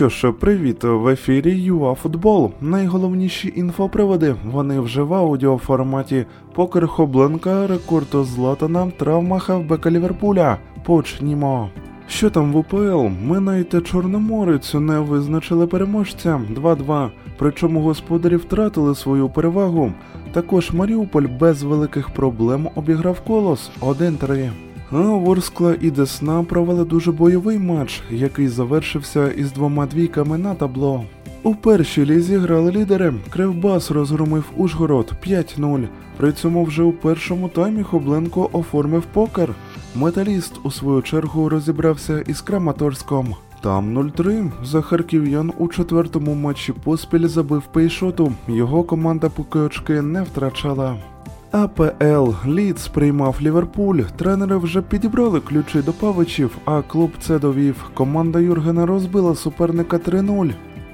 що ж, привіт, в ефірі ЮАФутбол. Найголовніші інфоприводи. Вони вже в аудіоформаті. Покер Хобленка, рекорд Златана, травма хавбека Ліверпуля. Почнімо. Що там в УПЛ? Минай та Чорноморицю не визначили переможця 2-2. Причому господарі втратили свою перевагу. Також Маріуполь без великих проблем обіграв колос 1-3. Ворскла і Десна провели дуже бойовий матч, який завершився із двома двійками на табло. У першій лізі грали лідери. Кривбас розгромив Ужгород 5-0. При цьому вже у першому таймі Хобленко оформив покер. Металіст у свою чергу розібрався із Краматорськом. Там 0-3. За харків'ян у четвертому матчі поспіль забив пейшоту. Його команда поки очки не втрачала. АПЛ Лідс приймав Ліверпуль. Тренери вже підібрали ключі до павичів, а клуб це довів. Команда Юргена розбила суперника 3-0.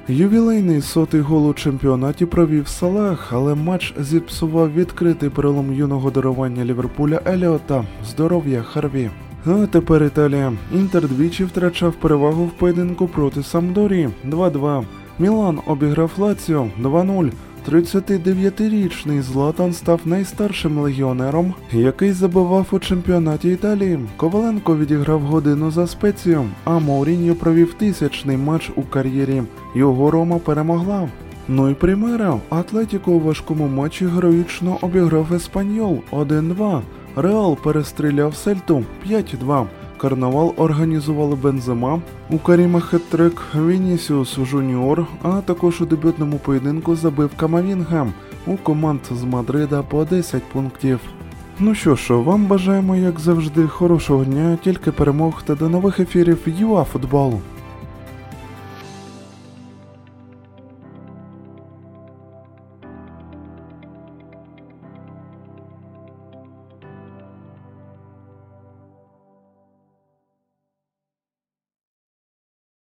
Ювілейний сотий гол у чемпіонаті провів Салах, але матч зіпсував відкритий перелом юного дарування Ліверпуля Еліота. Здоров'я Харві. А тепер Італія. Інтер двічі втрачав перевагу в поєдинку проти Самдорі 2-2. Мілан обіграв Лаціо 2-0. 39-річний Златан став найстаршим легіонером, який забивав у чемпіонаті Італії. Коваленко відіграв годину за спецію, а Мауріньо провів тисячний матч у кар'єрі. Його Рома перемогла. Ну і Примера. Атлетіко у важкому матчі героїчно обіграв Еспаньол 1-2. Реал перестріляв Сельту 5-2. Карнавал організували Бензема, у Каріма хет-трик Вінісіус Жуніор, а також у дебютному поєдинку забив Камавінгем у команд з Мадрида по 10 пунктів. Ну що ж, вам бажаємо, як завжди, хорошого дня, тільки перемог та до нових ефірів ЮАФутболу.